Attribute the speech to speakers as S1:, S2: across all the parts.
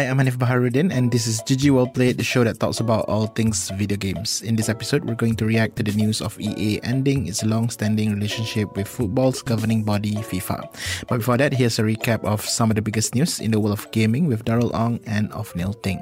S1: Hi, I'm Hanif Baharuddin, and this is GG Well Played, the show that talks about all things video games. In this episode, we're going to react to the news of EA ending its long standing relationship with football's governing body, FIFA. But before that, here's a recap of some of the biggest news in the world of gaming with Daryl Ong and Neil Ting.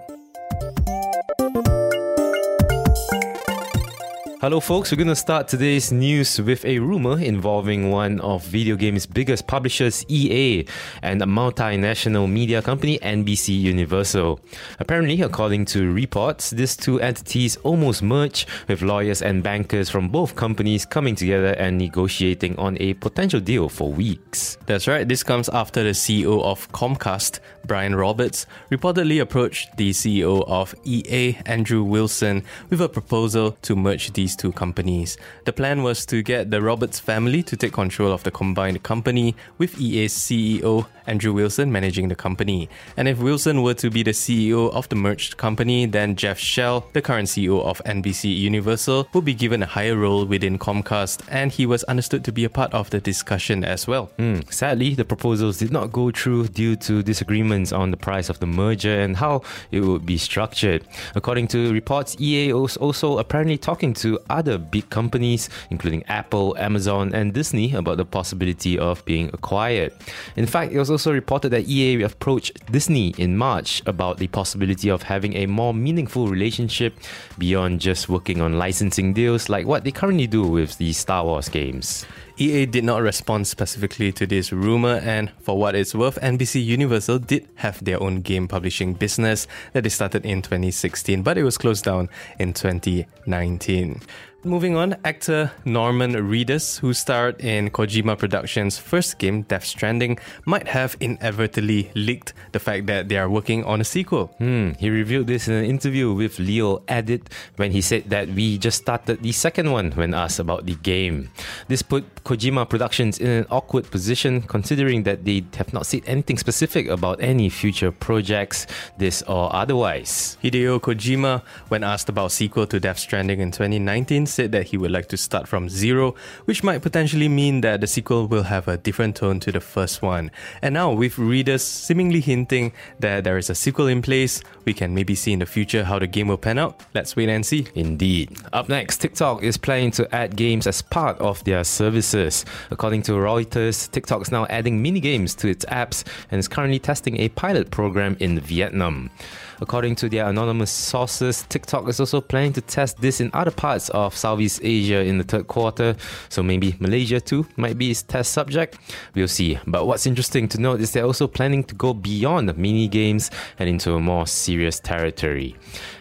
S2: Hello, folks. We're going to start today's news with a rumor involving one of video games' biggest publishers, EA, and a multinational media company, NBC Universal. Apparently, according to reports, these two entities almost merged, with lawyers and bankers from both companies coming together and negotiating on a potential deal for weeks.
S3: That's right. This comes after the CEO of Comcast, Brian Roberts, reportedly approached the CEO of EA, Andrew Wilson, with a proposal to merge these two companies. The plan was to get the Roberts family to take control of the combined company, with EA's CEO, Andrew Wilson, managing the company. And if Wilson were to be the CEO of the merged company, then Jeff Shell, the current CEO of NBC Universal, would be given a higher role within Comcast, and he was understood to be a part of the discussion as well.
S2: Mm. Sadly, the proposals did not go through due to disagreements on the price of the merger and how it would be structured. According to reports, EA was also apparently talking to other big companies, including Apple, Amazon, and Disney, about the possibility of being acquired. In fact, it was also reported that EA approached Disney in March about the possibility of having a more meaningful relationship beyond just working on licensing deals like what they currently do with the Star Wars games.
S3: EA did not respond specifically to this rumor, and for what it's worth, NBC Universal did have their own game publishing business that they started in 2016, but it was closed down in 2019. Moving on, actor Norman Reedus, who starred in Kojima Productions' first game, Death Stranding, might have inadvertently leaked the fact that they are working on a sequel.
S2: Hmm, he revealed this in an interview with Leo Edit when he said that we just started the second one when asked about the game. This put Kojima Productions in an awkward position considering that they have not said anything specific about any future projects, this or otherwise.
S3: Hideo Kojima, when asked about sequel to Death Stranding in 2019, said that he would like to start from zero, which might potentially mean that the sequel will have a different tone to the first one. And now, with Reedus seemingly hinting that there is a sequel in place, we can maybe see in the future how the game will pan out. Let's wait and see.
S2: Indeed. Up next, TikTok is planning to add games as part of their services. According to Reuters, TikTok is now adding mini games to its apps and is currently testing a pilot program in Vietnam. According to their anonymous sources, TikTok is also planning to test this in other parts of Southeast Asia in the third quarter, so maybe Malaysia too might be its test subject. We'll see. But what's interesting to note is they're also planning to go beyond mini games and into a more serious territory.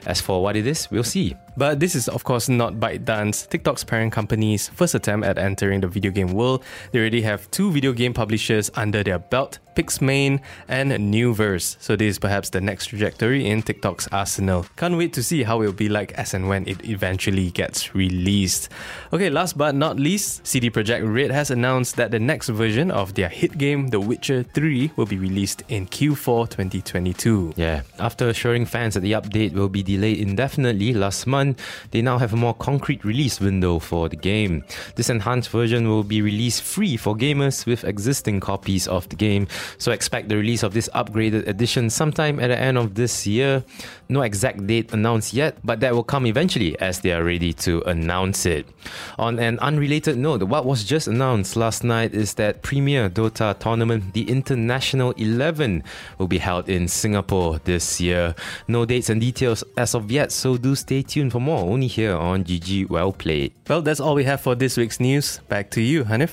S2: As for what it is, we'll see.
S3: But this is, of course, not ByteDance, TikTok's parent company's first attempt at entering the video game world. They already have two video game publishers under their belt Pixmane and Nuverse. So this is perhaps the next trajectory in TikTok's arsenal. Can't wait to see how it'll be like as and when it eventually gets released. Okay, last but not least, CD Projekt Red has announced that the next version of their hit game, The Witcher 3, will be released in Q4 2022.
S2: Yeah, after assuring fans that the update will be delayed indefinitely last month, they now have a more concrete release window for the game. This enhanced version will be released free for gamers with existing copies of the game so expect the release of this upgraded edition sometime at the end of this year. No exact date announced yet, but that will come eventually as they are ready to announce it. On an unrelated note, what was just announced last night is that Premier Dota tournament, the International 11, will be held in Singapore this year. No dates and details as of yet, so do stay tuned for more only here on GG Well Played.
S3: Well, that's all we have for this week's news. Back to you, Hanif.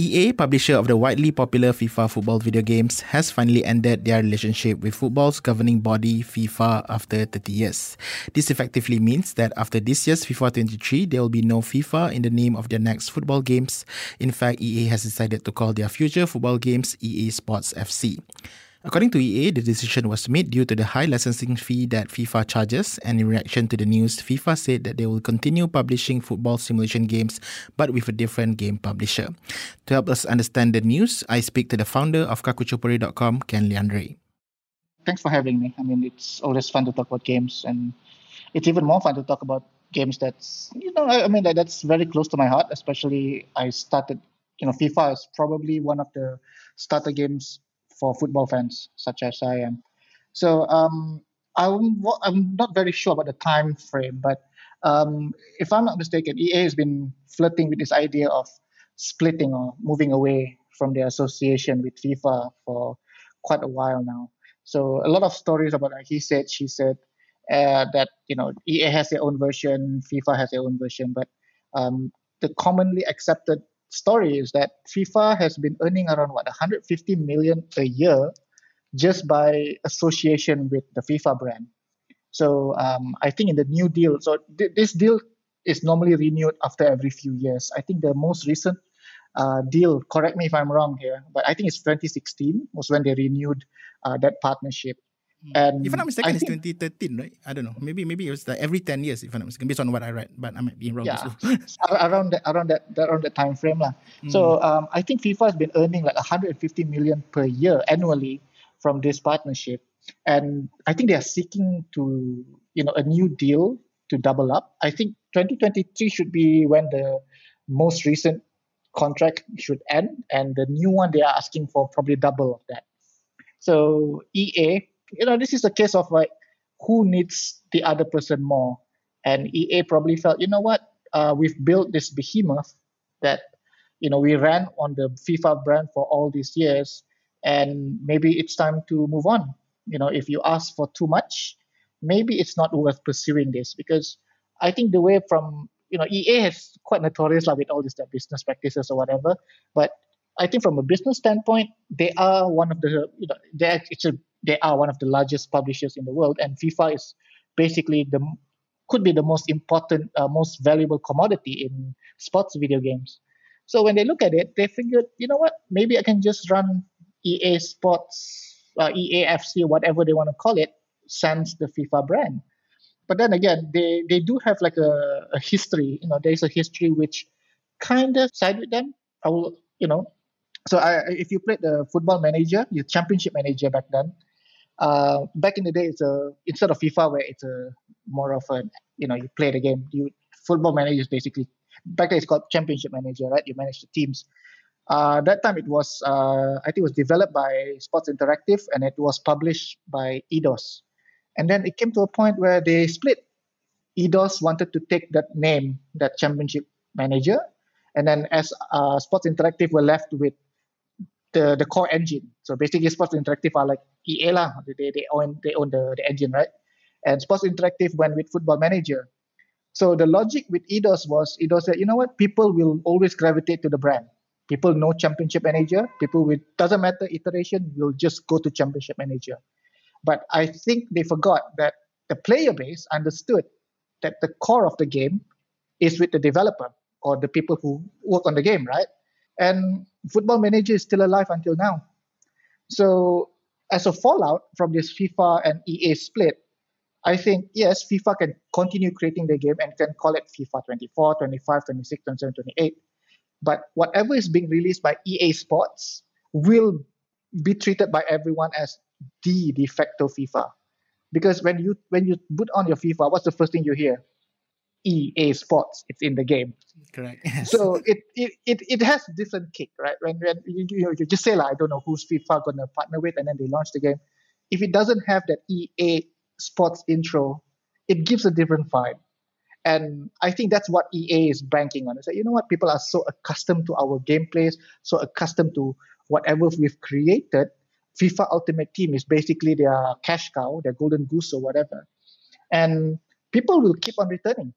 S1: EA, publisher of the widely popular FIFA football video games, has finally ended their relationship with football's governing body, FIFA, after 30 years. This effectively means that after this year's FIFA 23, there will be no FIFA in the name of their next football games. In fact, EA has decided to call their future football games EA Sports FC. According to EA, the decision was made due to the high licensing fee that FIFA charges, and in reaction to the news, FIFA said that they will continue publishing football simulation games but with a different game publisher. To help us understand the news, I speak to the founder of kakuchopurei.com, Ken Leandre.
S4: Thanks for having me. I mean, it's always fun to talk about games, and it's even more fun to talk about games that's, you know, I mean, that's very close to my heart, especially I started, you know, FIFA is probably one of the starter games for football fans such as I am. So um, I'm I'm not very sure about the time frame, but um, if I'm not mistaken, EA has been flirting with this idea of splitting or moving away from their association with FIFA for quite a while now. So a lot of stories about like he said, she said uh, that you know EA has their own version, FIFA has their own version, but um, the commonly accepted story is that FIFA has been earning around what 150 million a year just by association with the FIFA brand. So um, I think in the new deal, so th- this deal is normally renewed after every few years. I think the most recent uh, deal, correct me if I'm wrong here, but I think it's 2016 was when they renewed uh, that partnership.
S1: Hmm. And if I'm not mistaken, it's 2013, right? I don't know. Maybe maybe it was like every 10 years, if I'm not mistaken, based on what I read, but I might be wrong.
S4: Yeah, around that around that around that time frame, lah. Mm. So um, I think FIFA has been earning like 150 million per year annually from this partnership, and I think they are seeking to you know a new deal to double up. I think 2023 should be when the most recent contract should end, and the new one they are asking for probably double of that. So EA you know, this is a case of like who needs the other person more. And EA probably felt, you know what, uh, we've built this behemoth that, you know, we ran on the FIFA brand for all these years, and maybe it's time to move on. You know, if you ask for too much, maybe it's not worth pursuing this because I think the way from you know EA has quite notorious like with all these business practices or whatever, but I think from a business standpoint, they are one of the you know they it's a they are one of the largest publishers in the world, and FIFA is basically the could be the most important, uh, most valuable commodity in sports video games. So when they look at it, they figured, you know what, maybe I can just run EA Sports, uh, EAFC, whatever they want to call it, sans the FIFA brand. But then again, they, they do have like a, a history. You know, there's a history which kind of side with them. I will, you know, so I, if you played the football manager, your championship manager back then, uh, back in the day, it's a instead of FIFA where it's a more of a you know you play the game. You football manager is basically back then it's called championship manager, right? You manage the teams. Uh, that time it was uh, I think it was developed by Sports Interactive and it was published by Eidos. And then it came to a point where they split. Eidos wanted to take that name, that championship manager, and then as uh, Sports Interactive were left with the the core engine. So basically, Sports Interactive are like EA lah. They, they own they own the, the engine, right? And Sports Interactive went with Football Manager. So the logic with Eidos was Eidos said, you know what, people will always gravitate to the brand. People know Championship Manager. People with doesn't matter iteration will just go to Championship Manager. But I think they forgot that the player base understood that the core of the game is with the developer or the people who work on the game, right? And Football Manager is still alive until now. So as a fallout from this FIFA and EA split, I think yes, FIFA can continue creating the game and can call it FIFA 24, 25, 26, 27, 28. But whatever is being released by EA Sports will be treated by everyone as the de facto FIFA. Because when you when you put on your FIFA, what's the first thing you hear? EA Sports. It's in the game.
S1: Correct.
S4: so it, it it it has a different kick, right? When when you, you, you just say like I don't know who's FIFA gonna partner with, and then they launch the game. If it doesn't have that EA Sports intro, it gives a different vibe. And I think that's what EA is banking on. It's like, you know what? People are so accustomed to our gameplays, so accustomed to whatever we've created. FIFA Ultimate Team is basically their cash cow, their golden goose or whatever. And people will keep on returning.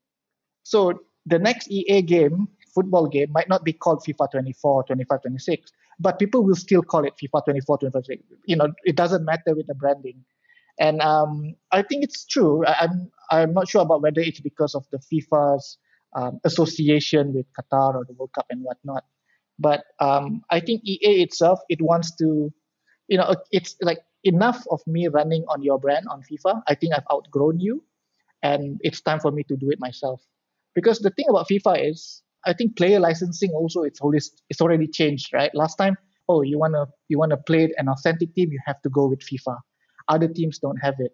S4: So the next EA game, football game, might not be called FIFA 24, 25, 26, but people will still call it FIFA 24, 25. You know, it doesn't matter with the branding. And um, I think it's true. I, am I'm not sure about whether it's because of the FIFA's um, association with Qatar or the World Cup and whatnot. But um, I think EA itself, it wants to, you know, it's like enough of me running on your brand on FIFA. I think I've outgrown you, and it's time for me to do it myself. Because the thing about FIFA is, I think player licensing also it's always it's already changed, right? Last time, oh, you wanna you wanna play an authentic team, you have to go with FIFA. Other teams don't have it.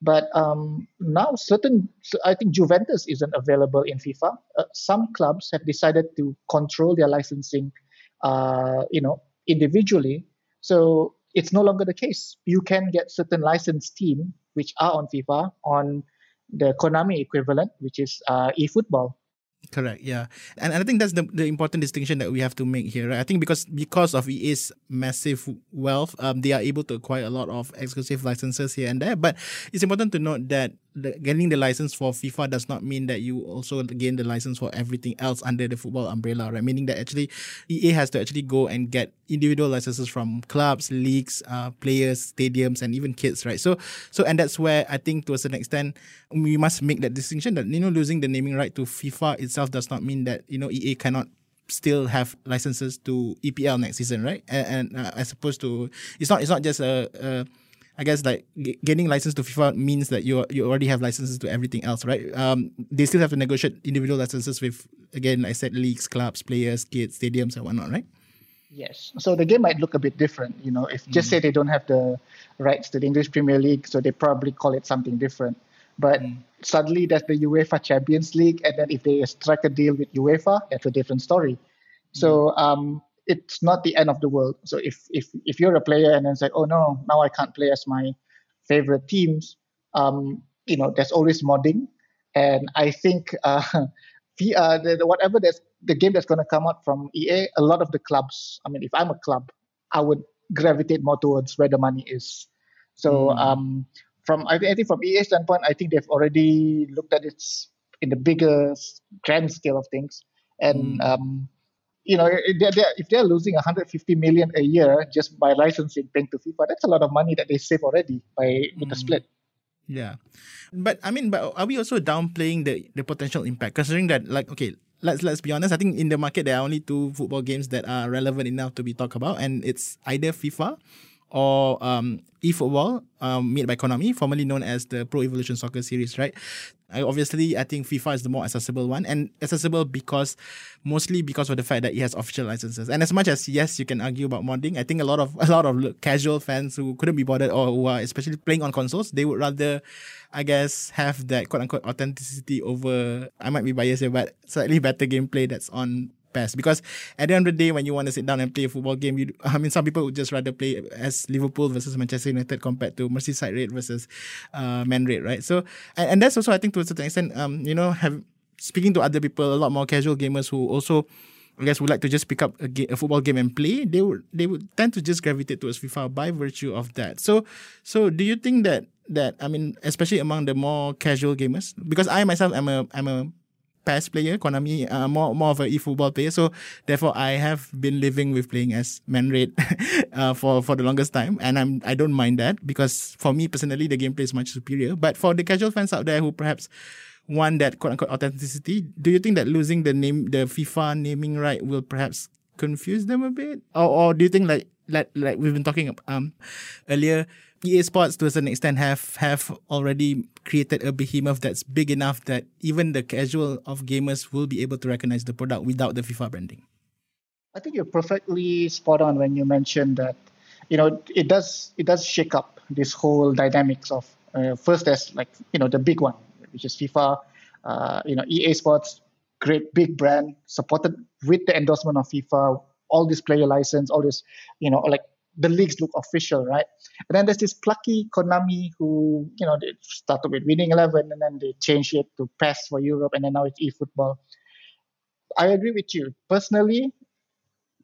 S4: But um, now, certain, I think Juventus isn't available in FIFA. Uh, some clubs have decided to control their licensing, uh, you know, individually. So it's no longer the case. You can get certain licensed team which are on FIFA on the Konami equivalent, which is uh, eFootball.
S1: Correct. Yeah, and, and I think that's the, the important distinction that we have to make here. Right? I think because because of EA's massive wealth, um, they are able to acquire a lot of exclusive licenses here and there. But it's important to note that the, getting the license for FIFA does not mean that you also gain the license for everything else under the football umbrella, right? Meaning that actually EA has to actually go and get individual licenses from clubs, leagues, uh, players, stadiums, and even kids, right? So, so and that's where I think to a certain extent we must make that distinction that you know losing the naming right to FIFA itself does not mean that you know EA cannot still have licenses to EPL next season, right? And, and uh, as opposed to it's not it's not just a, a I guess like g- getting license to FIFA means that you you already have licenses to everything else, right? Um, they still have to negotiate individual licenses with again, I said leagues, clubs, players, kids, stadiums, and whatnot, right?
S4: Yes. So the game might look a bit different. You know, if just mm. say they don't have the rights to the English Premier League, so they probably call it something different. But mm. suddenly there's the UEFA Champions League, and then if they strike a deal with UEFA, that's a different story. Mm. So um, it's not the end of the world. So if if if you're a player and then say, oh no, now I can't play as my favorite teams, um, you know, there's always modding, and I think uh, the, uh, the, whatever that's the game that's going to come out from EA, a lot of the clubs. I mean, if I'm a club, I would gravitate more towards where the money is. So mm. um, from I, I think from EA standpoint, I think they've already looked at it in the bigger grand scale of things, and mm. um, you know, they're, they're, if they're losing 150 million a year just by licensing paying to FIFA, that's a lot of money that they save already by with the mm. split.
S1: Yeah, but I mean, but are we also downplaying the the potential impact? Considering that, like, okay, let's let's be honest. I think in the market there are only two football games that are relevant enough to be talked about, and it's either FIFA or um, eFootball, um, made by Konami, formerly known as the Pro Evolution Soccer series, right? I, obviously, I think FIFA is the more accessible one, and accessible because mostly because of the fact that it has official licenses. And as much as yes, you can argue about modding, I think a lot of a lot of casual fans who couldn't be bothered or who are especially playing on consoles, they would rather, I guess, have that quote unquote authenticity over. I might be biased here, but slightly better gameplay that's on PES because at the end of the day, when you want to sit down and play a football game, you I mean, some people would just rather play as Liverpool versus Manchester United compared to Merseyside Red versus uh, Man Red, right? So, and, and that's also I think to a certain extent, um, you know, have speaking to other people, a lot more casual gamers who also. I guess would like to just pick up a, a football game and play. They would they would tend to just gravitate towards FIFA by virtue of that. So so do you think that that I mean, especially among the more casual gamers, because I myself am a I'm a PES player, Konami, uh, more more of a e-football player. So therefore, I have been living with playing as Manred uh, for for the longest time, and I'm I don't mind that because for me personally, the gameplay is much superior. But for the casual fans out there who perhaps want that quote unquote authenticity, do you think that losing the name, the FIFA naming right, will perhaps confuse them a bit, or or do you think like like like we've been talking um earlier? EA Sports to a certain extent have have already created a behemoth that's big enough that even the casual of gamers will be able to recognize the product without the FIFA branding.
S4: I think you're perfectly spot on when you mentioned that you know it does it does shake up this whole dynamics of uh, first there's like you know the big one which is FIFA uh, you know EA Sports great big brand supported with the endorsement of FIFA all this player license all this you know like the leagues look official, right? And then there's this plucky Konami who, you know, they started with Winning Eleven and then they changed it to PES for Europe and then now it's eFootball. I agree with you. Personally,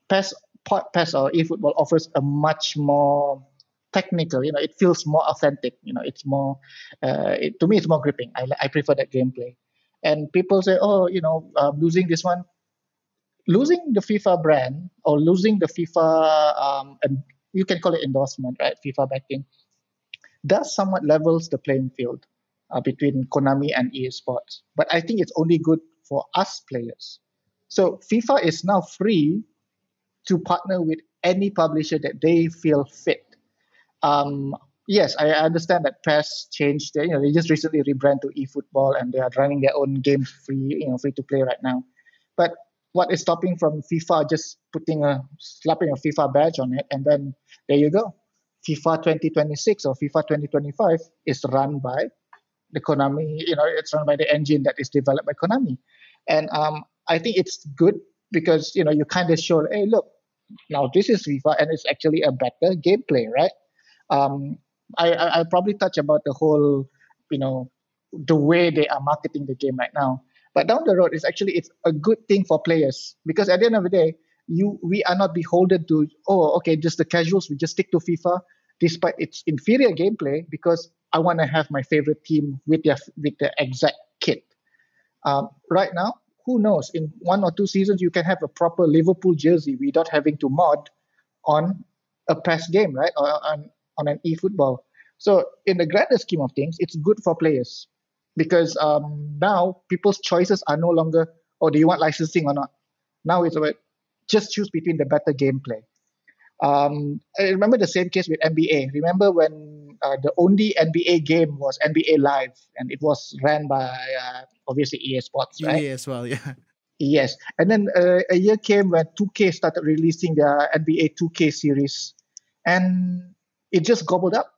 S4: PES, PES or eFootball offers a much more technical, you know, it feels more authentic, you know, it's more, uh, it, to me, it's more gripping. I, I prefer that gameplay. And people say, oh, you know, uh, losing this one, losing the FIFA brand or losing the FIFA um, you can call it endorsement, right? FIFA backing, does somewhat levels the playing field uh, between Konami and EA Sports. But I think it's only good for us players. So FIFA is now free to partner with any publisher that they feel fit. Um, yes, I understand that PES changed. Their, you know, they just recently rebranded to eFootball and they are running their own game free, you know, free to play right now. But what is stopping from FIFA just putting a slapping a FIFA badge on it and then there you go. FIFA 2026 or FIFA 2025 is run by the Konami, you know, it's run by the engine that is developed by Konami. And um, I think it's good because, you know, you kind of show, hey, look, now this is FIFA and it's actually a better gameplay, right? Um, I, I, I'll probably touch about the whole, you know, the way they are marketing the game right now. But down the road, it's actually it's a good thing for players because at the end of the day, you we are not beholden to oh okay just the casuals we just stick to FIFA despite its inferior gameplay because I want to have my favorite team with their with the exact kit. Um, right now, who knows? In one or two seasons, you can have a proper Liverpool jersey without having to mod on a PES game, right? Or on on an eFootball. So in the grander scheme of things, it's good for players because um, now people's choices are no longer, oh, do you want licensing or not? Now it's about just choose between the better gameplay. Um, I remember the same case with NBA. Remember when uh, the only NBA game was NBA Live, and it was ran by uh, obviously EA Sports, right?
S1: EA as well, yeah.
S4: Yes, and then uh, a year came when 2K started releasing their NBA 2K series, and it just gobbled up.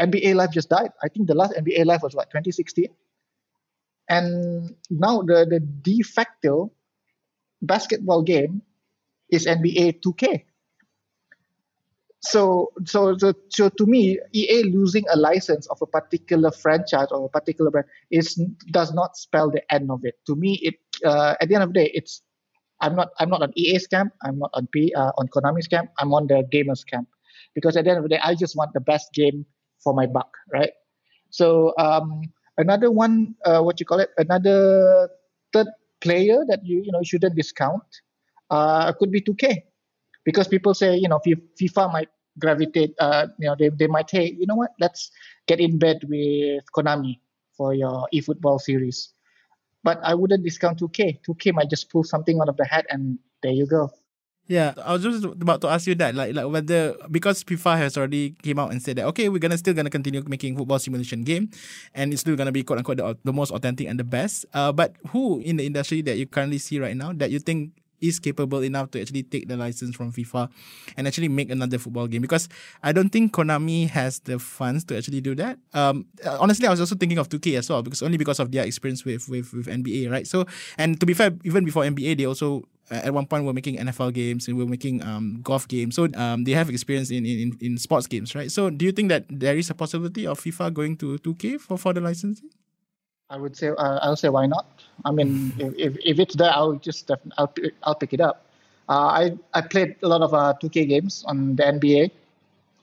S4: NBA Live just died. I think the last NBA Live was what 2016, and now the the de facto basketball game is NBA 2K. So, so, so, so to me, EA losing a license of a particular franchise or a particular brand is does not spell the end of it. To me, it uh, at the end of the day, it's I'm not I'm not on EA's camp. I'm not on P uh, on Konami's camp. I'm on the gamers camp because at the end of the day, I just want the best game for my buck, right? So um, another one, uh, what you call it, another third player that you you know shouldn't discount uh, could be 2K because people say you know FIFA might gravitate uh, you know they, they might say you know what? Let's get in bed with Konami for your eFootball series. But I wouldn't discount 2K 2K might just pull something out of the hat and there you go
S1: yeah, I was just about to ask you that, like, like whether because FIFA has already came out and said that okay, we're gonna still gonna continue making football simulation game, and it's still gonna be quote unquote the, the most authentic and the best. Uh, but who in the industry that you currently see right now that you think is capable enough to actually take the license from FIFA and actually make another football game because I don't think Konami has the funds to actually do that. Um, honestly, I was also thinking of 2K as well because only because of their experience with with, with NBA, right? So, and to be fair, even before NBA, they also uh, at one point we were making NFL games and we're making um, golf games. So um, they have experience in, in in sports games, right? So do you think that there is a possibility of FIFA going to 2K for, for the licensing?
S4: I would say uh, I'll say why not. I mean, if, if, if it's there, I'll just I'll I'll pick it up. Uh, I I played a lot of uh, 2K games on the NBA,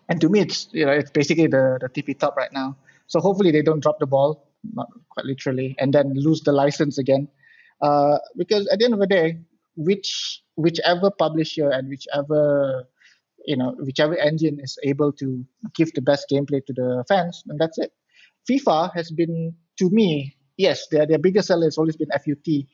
S4: and to me, it's you know it's basically the the TP top right now. So hopefully they don't drop the ball, not quite literally, and then lose the license again. Uh, because at the end of the day, which whichever publisher and whichever you know whichever engine is able to give the best gameplay to the fans, and that's it. FIFA has been to me yes, their their biggest seller has always been FUT,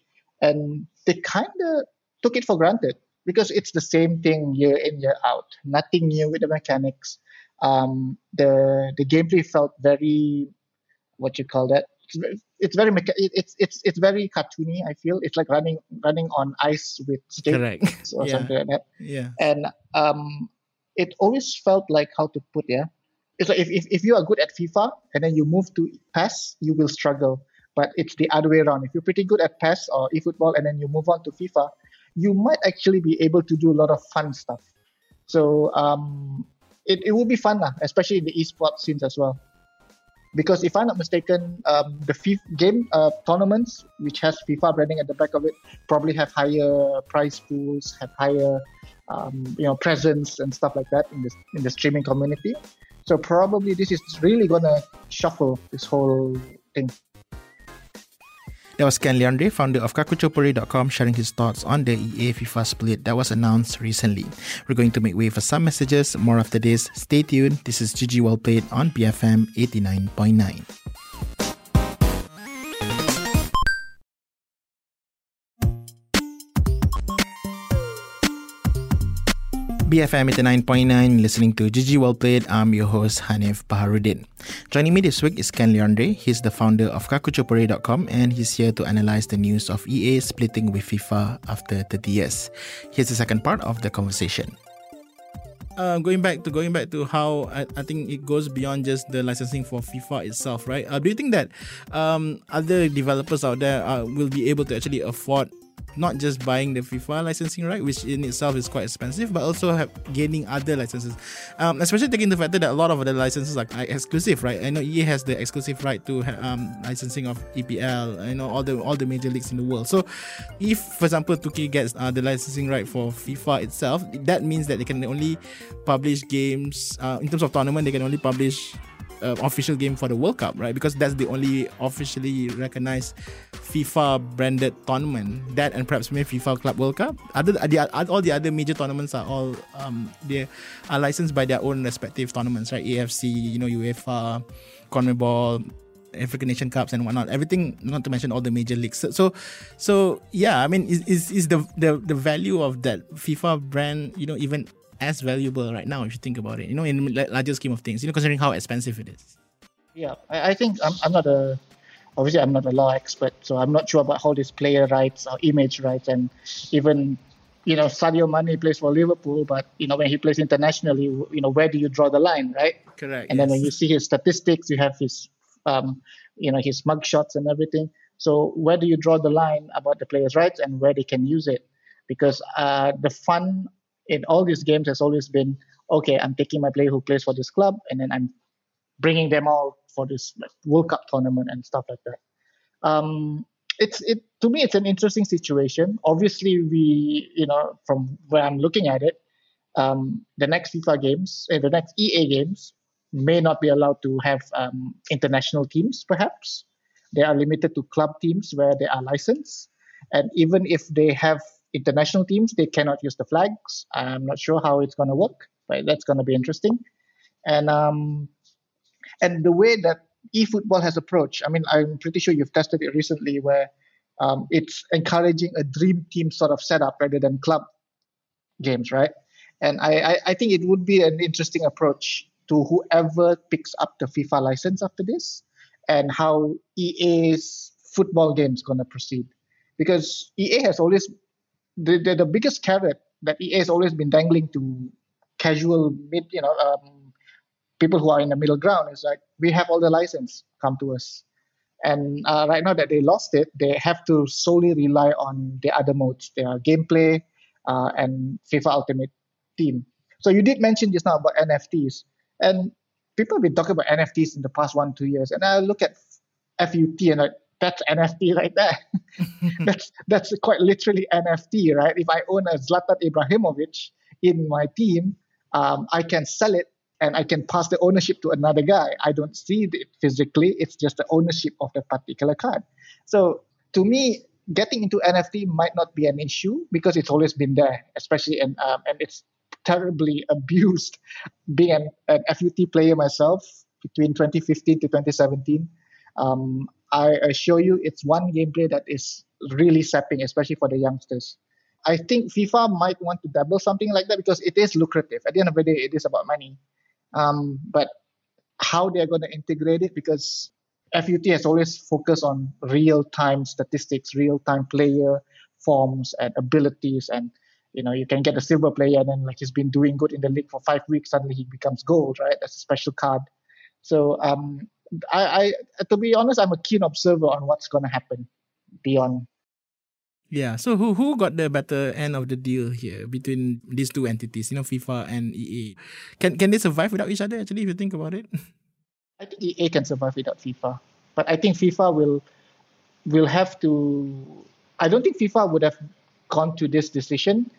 S4: and they kind of took it for granted because it's the same thing year in year out. Nothing new with the mechanics. Um, the the gameplay felt very, what you call that? It's very, it's mecha- it's it's it's very cartoony. I feel it's like running running on ice with sticks or
S1: yeah.
S4: something like that.
S1: Yeah.
S4: And um, it always felt like how to put yeah. It's like if, if, if you are good at FIFA and then you move to PES, you will struggle but it's the other way around. If you're pretty good at PES or eFootball and then you move on to FIFA, you might actually be able to do a lot of fun stuff. So um, it, it will be fun, lah, especially in the esports scenes as well. Because if I'm not mistaken, um, the FIFA game uh, tournaments, which has FIFA branding at the back of it, probably have higher prize pools, have higher, um, you know, presence and stuff like that in the in the streaming community. So probably this is really gonna shuffle this whole thing.
S1: That was Ken Leandre, founder of kakuchopurei.com, sharing his thoughts on the EA FIFA split that was announced recently. We're going to make way for some messages. More after this. Stay tuned. This is GG Well Played on BFM 89.9. BFM 89.9, listening to GG Well Played. I'm your host, Hanif Baharuddin. Joining me this week is Ken Leandre. He's the founder of kakuchopurei.com and he's here to analyze the news of EA splitting with FIFA after 30 years. Here's the second part of the conversation. Uh, going back to going back to how I, I think it goes beyond just the licensing for FIFA itself, right? Uh, do you think that um, other developers out there uh, will be able to actually afford not just buying the FIFA licensing right, which in itself is quite expensive, but also have gaining other licenses. Um, especially taking the fact that a lot of the licenses are exclusive, right? I know EA has the exclusive right to um, licensing of EPL, you know, all the all the major leagues in the world. So, if for example 2K gets uh, the licensing right for FIFA itself, that means that they can only publish games uh, in terms of tournament. They can only publish uh, official game for the World Cup, right? Because that's the only officially recognized FIFA branded tournament. That and perhaps maybe FIFA Club World Cup. Other the, all the other major tournaments are all um, they are licensed by their own respective tournaments, right? AFC, you know, UEFA, CONMEBOL, African Nation Cups and whatnot. Everything, not to mention all the major leagues. So, so, so yeah. I mean, is is, is the, the the value of that FIFA brand, you know, even as valuable right now if you think about it. You know, in larger scheme of things. You know, considering how expensive it is.
S4: Yeah, I, I think I'm, I'm not a obviously I'm not a law expert, so I'm not sure about how this player rights or image rights and even you know Sadio Mane plays for Liverpool, but you know when he plays internationally, you know where do you draw the line, right?
S1: Correct.
S4: And yes. then when you see his statistics, you have his um, you know his mug shots and everything. So where do you draw the line about the players' rights and where they can use it? Because uh, the fun in all these games has always been okay. I'm taking my player who plays for this club, and then I'm bringing them all for this like, World Cup tournament and stuff like that. Um, it's it to me it's an interesting situation. Obviously, we you know from where I'm looking at it, um, the next FIFA games, uh, the next EA games may not be allowed to have um, international teams. Perhaps they are limited to club teams where they are licensed, and even if they have international teams, they cannot use the flags. I'm not sure how it's going to work, but that's going to be interesting. And um, and the way that eFootball has approached, I mean, I'm pretty sure you've tested it recently, where um, it's encouraging a dream team sort of setup rather than club games, right? And I, I, I think it would be an interesting approach to whoever picks up the FIFA license after this, and how EA's football game is going to proceed, because EA has always the, the, the biggest carrot that EA has always been dangling to casual mid, you know, um, people who are in the middle ground is like we have all the license, come to us. And uh, right now that they lost it, they have to solely rely on the other modes, their gameplay uh, and FIFA Ultimate Team. So you did mention just now about NFTs, and people have been talking about NFTs in the past one two years. And I look at FUT and like that's NFT right there. that's that's quite literally NFT, right? If I own a Zlatan Ibrahimovic in my team, um, I can sell it and I can pass the ownership to another guy. I don't see it physically; it's just the ownership of that particular card. So to me, getting into NFT might not be an issue because it's always been there, especially in um, and it's terribly abused. Being an, an FUT player myself between 2015 to 2017. Um, I assure you, it's one gameplay that is really sapping, especially for the youngsters. I think FIFA might want to double something like that because it is lucrative. At the end of the day, it is about money. Um, but how they're going to integrate it, because FUT has always focused on real time statistics, real time player forms and abilities. And, you know, you can get a silver player and then, like, he's been doing good in the league for five weeks, suddenly he becomes gold, right? That's a special card. So um, I, I to be honest, I'm a keen observer on what's going to happen beyond.
S1: Yeah. So who who got the better end of the deal here between these two entities? You know, FIFA and EA. Can can they survive without each other? Actually, if you think about it.
S4: I think EA can survive without FIFA, but I think FIFA will will have to. I don't think FIFA would have gone to this decision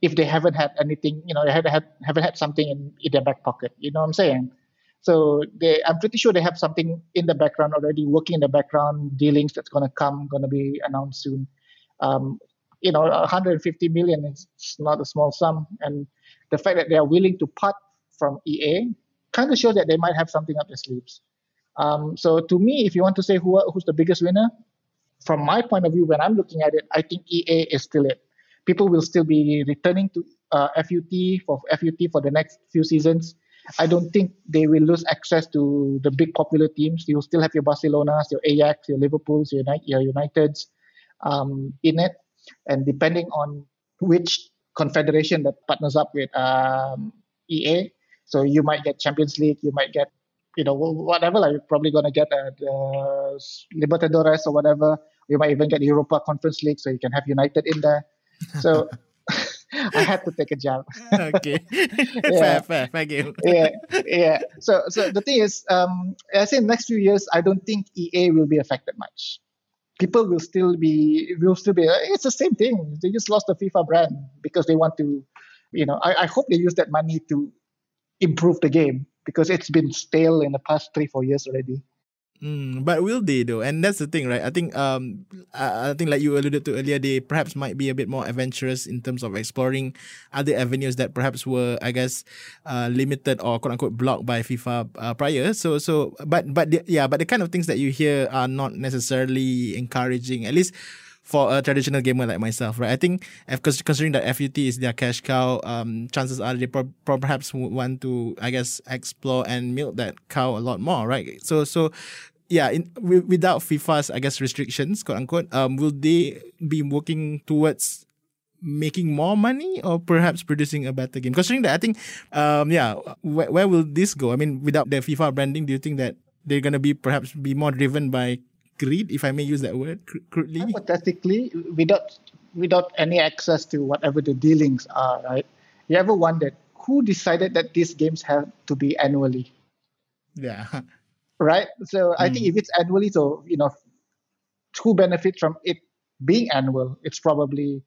S4: if they haven't had anything. You know, they haven't had haven't had something in, in their back pocket. You know what I'm saying? So they, I'm pretty sure they have something in the background already, working in the background, dealings that's going to come, going to be announced soon. Um, you know, 150 million is not a small sum, and the fact that they are willing to part from EA kind of shows that they might have something up their sleeves. Um, so to me, if you want to say who who's the biggest winner, from my point of view, when I'm looking at it, I think EA is still it. People will still be returning to uh, FUT for FUT for the next few seasons, I don't think they will lose access to the big popular teams. You'll still have your Barcelonas, your Ajax, your Liverpools, your, your Uniteds um, in it. And depending on which confederation that partners up with um, EA, so you might get Champions League, you might get, you know, whatever. Like you're probably going to get uh, the Libertadores or whatever. You might even get Europa Conference League, so you can have United in there. So I had to take a job.
S1: okay, fair, fair, fair game.
S4: yeah, yeah. So, so the thing is, um, I say next few years, I don't think EA will be affected much. People will still be, will still be. It's the same thing. They just lost the FIFA brand because they want to, you know. I, I hope they use that money to improve the game because it's been stale in the past three, four years already.
S1: Mm, but will they though? And that's the thing, right? I think um I, I think like you alluded to earlier, they perhaps might be a bit more adventurous in terms of exploring other avenues that perhaps were, I guess, uh, limited or quote unquote blocked by FIFA uh, prior. So so but but the, yeah, but the kind of things that you hear are not necessarily encouraging. At least for a traditional gamer like myself, right? I think considering that FUT is their cash cow, um, chances are they pro- perhaps want to, I guess, explore and milk that cow a lot more, right? So, so yeah, in, without FIFA's, I guess, restrictions, quote unquote, um, will they be working towards making more money or perhaps producing a better game? Considering that, I think, um, yeah, where, where will this go? I mean, without the FIFA branding, do you think that they're gonna be perhaps be more driven by greed, if I may use that word crudely?
S4: Hypothetically, without without any access to whatever the dealings are, right? You ever wondered who decided that these games have to be annually?
S1: Yeah.
S4: Right. So mm. I think hmm. if it's annually, so you know, who benefits from it being annual? It's probably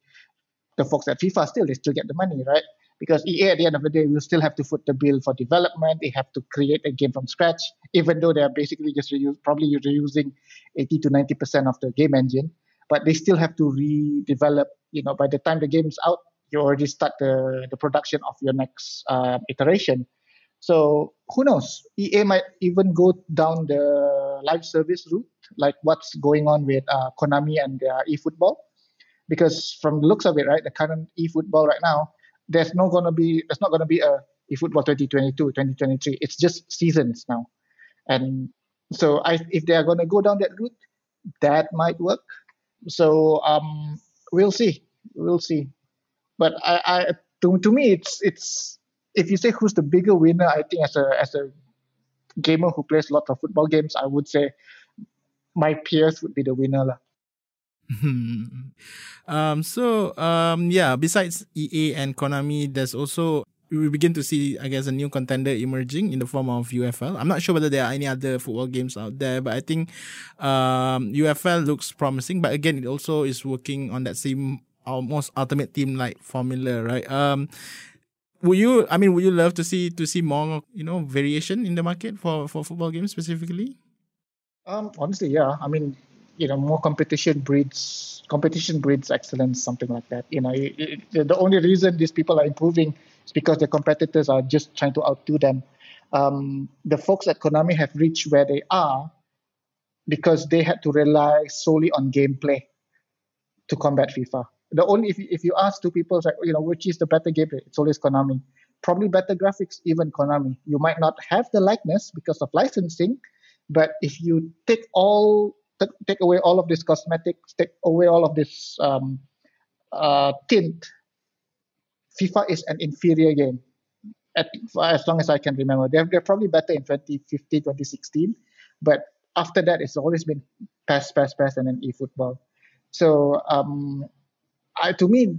S4: the folks at FIFA. Still, they still get the money, right? because EA at the end of the day will still have to foot the bill for development. They have to create a game from scratch, even though they are basically just reuse, probably reusing 80 to 90 percent of the game engine. But they still have to redevelop. You know, by the time the game's out, you already start the the production of your next uh, iteration. So who knows? EA might even go down the live service route, like what's going on with uh, Konami and uh, eFootball. Because from the looks of it, right, the current eFootball right now, there's not to be there's not to be a eFootball 2022 2023 it's just seasons now. And so I, if they are to go down that route that might work. So um we'll see. We'll see. But I, I to, to me it's it's if you say who's the bigger winner I think as a as a gamer who plays lots of football games I would say my peers would be the winner lah.
S1: um, so um, yeah, besides EA and Konami, there's also we begin to see, I guess, a new contender emerging in the form of UFL. I'm not sure whether there are any other football games out there, but I think um, UFL looks promising. But again, it also is working on that same almost ultimate team like formula, right? Um, would you? I mean, would you love to see to see more, you know, variation in the market for for football games specifically?
S4: Um, honestly, yeah. I mean, you know more competition breeds competition breeds excellence something like that you know it, it, the only reason these people are improving is because the competitors are just trying to outdo them um, the folks at konami have reached where they are because they had to rely solely on gameplay to combat fifa the only if you, if you ask two people like you know which is the better gameplay it's always konami probably better graphics even konami you might not have the likeness because of licensing but if you take all take away all of this cosmetics, take away all of this um, uh, tint, FIFA is an inferior game. At, as long as I can remember, they're, they're probably better in 2015, 2016, but after that, it's always been PES, PES, PES, and then eFootball. So, um, I, to me,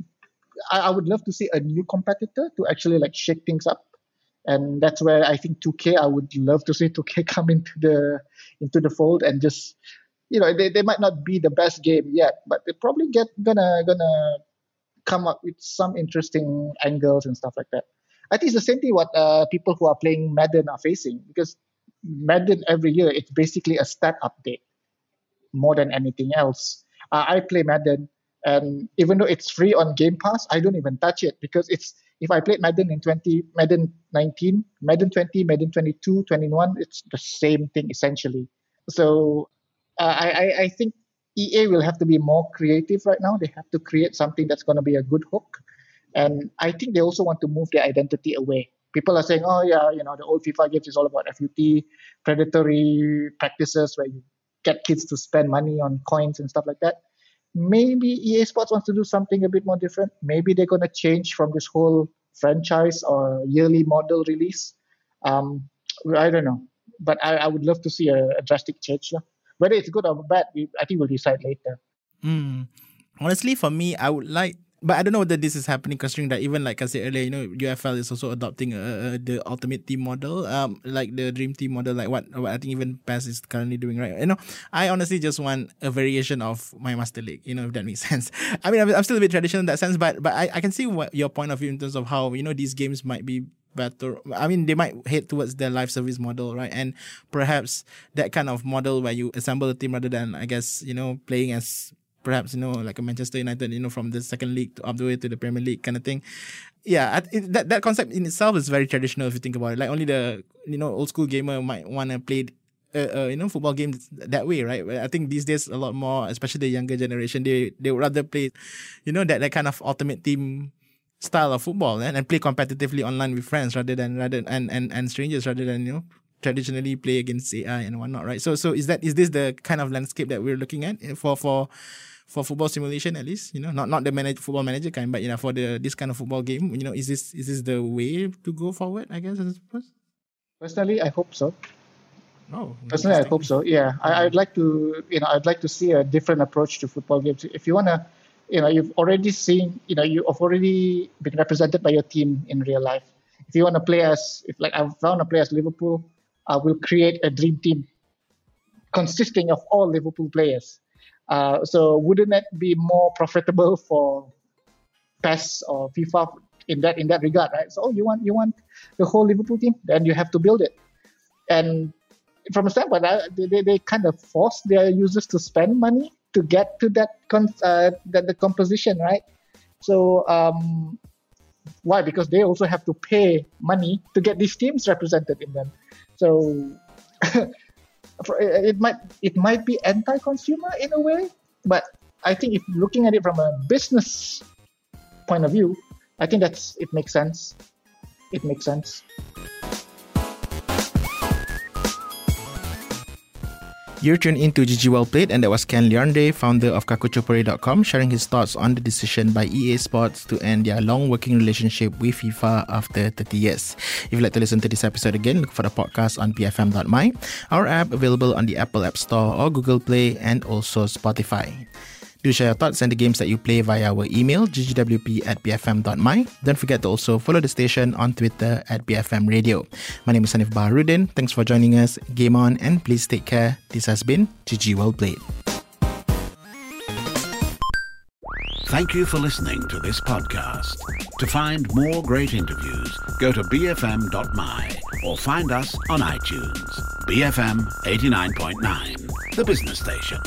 S4: I, I would love to see a new competitor to actually like shake things up and that's where I think 2K. I would love to see 2K come into the into the fold and just you know they, they might not be the best game yet but they probably get gonna gonna come up with some interesting angles and stuff like that i think it's the same thing what uh, people who are playing madden are facing because madden every year it's basically a stat update more than anything else uh, i play madden and even though it's free on game pass i don't even touch it because it's if i played madden in 20 madden 19 madden 20 madden 22 21 it's the same thing essentially so uh, I, I think EA will have to be more creative right now. They have to create something that's going to be a good hook. And I think they also want to move their identity away. People are saying, oh, yeah, you know, the old FIFA games is all about FUT, predatory practices where you get kids to spend money on coins and stuff like that. Maybe EA Sports wants to do something a bit more different. Maybe they're going to change from this whole franchise or yearly model release. Um, I don't know, but I, I would love to see a, a drastic change. Yeah. Whether it's good or bad, we, I think we'll decide later.
S1: Mm. Honestly, for me, I would like but I don't know whether this is happening considering that even like I said earlier, you know, UFL is also adopting uh, uh, the ultimate team model, um, like the dream team model, like what, what I think even PES is currently doing, right? You know, I honestly just want a variation of my Master League, you know, if that makes sense. I mean, I'm, still a bit traditional in that sense, but but I, I can see what your point of view in terms of how you know these games might be better. I mean, they might head towards the live service model, right? And perhaps that kind of model where you assemble a team rather than, I guess, you know, playing as perhaps you know like a Manchester United, you know, from the second league to up the way to the Premier League kind of thing. Yeah, it, that that concept in itself is very traditional if you think about it. Like only the you know old school gamer might want to play. Uh, uh, you know, football games that way, right? I think these days a lot more, especially the younger generation, they they would rather play, you know, that that kind of ultimate team style of football and, and play competitively online with friends rather than rather and, and and strangers rather than you know traditionally play against AI and whatnot, right? So so is that is this the kind of landscape that we're looking at eh, for for for football simulation at least you know? Not not the manage football manager kind but you know for the this kind of football game you know is this is this the way to go forward i guess i suppose?
S4: Personally i hope so.
S1: Oh
S4: personally i hope so yeah. I, i'd like to you know i'd like to see a different approach to football games. If you want to you know you've already seen you know you've already been represented by your team in real life. If you want to play as if like i want to play as liverpool i will create a dream team consisting of all liverpool players uh, so wouldn't it be more profitable for PES or FIFA in that in that regard, right? So oh, you want you want the whole Liverpool team, then you have to build it. And from a standpoint, they, they, they kind of force their users to spend money to get to that con- uh, that the composition, right? So um, why? Because they also have to pay money to get these teams represented in them. So it might it might be anti-consumer in a way, but I think if looking at it from a business point of view, I think that's it makes sense. It makes sense.
S1: You're tuned into GG Well Played, and that was Ken Leonde, founder of kakuchopurei.com, sharing his thoughts on the decision by EA Sports to end their long working relationship with FIFA after 30 years. If you'd like to listen to this episode again, look for the podcast on bfm.my, our app available on the Apple App Store or Google Play, and also Spotify. Do share your thoughts and the games that you play via our email, ggwp at bfm.my. Don't forget to also follow the station on Twitter at BFM Radio. My name is Hanif Baharudin. Thanks for joining us. Game on and please take care. This has been GG Well Played.
S5: Thank you for listening to this podcast. To find more great interviews, go to bfm.my or find us on iTunes. BFM 89.9, the business station.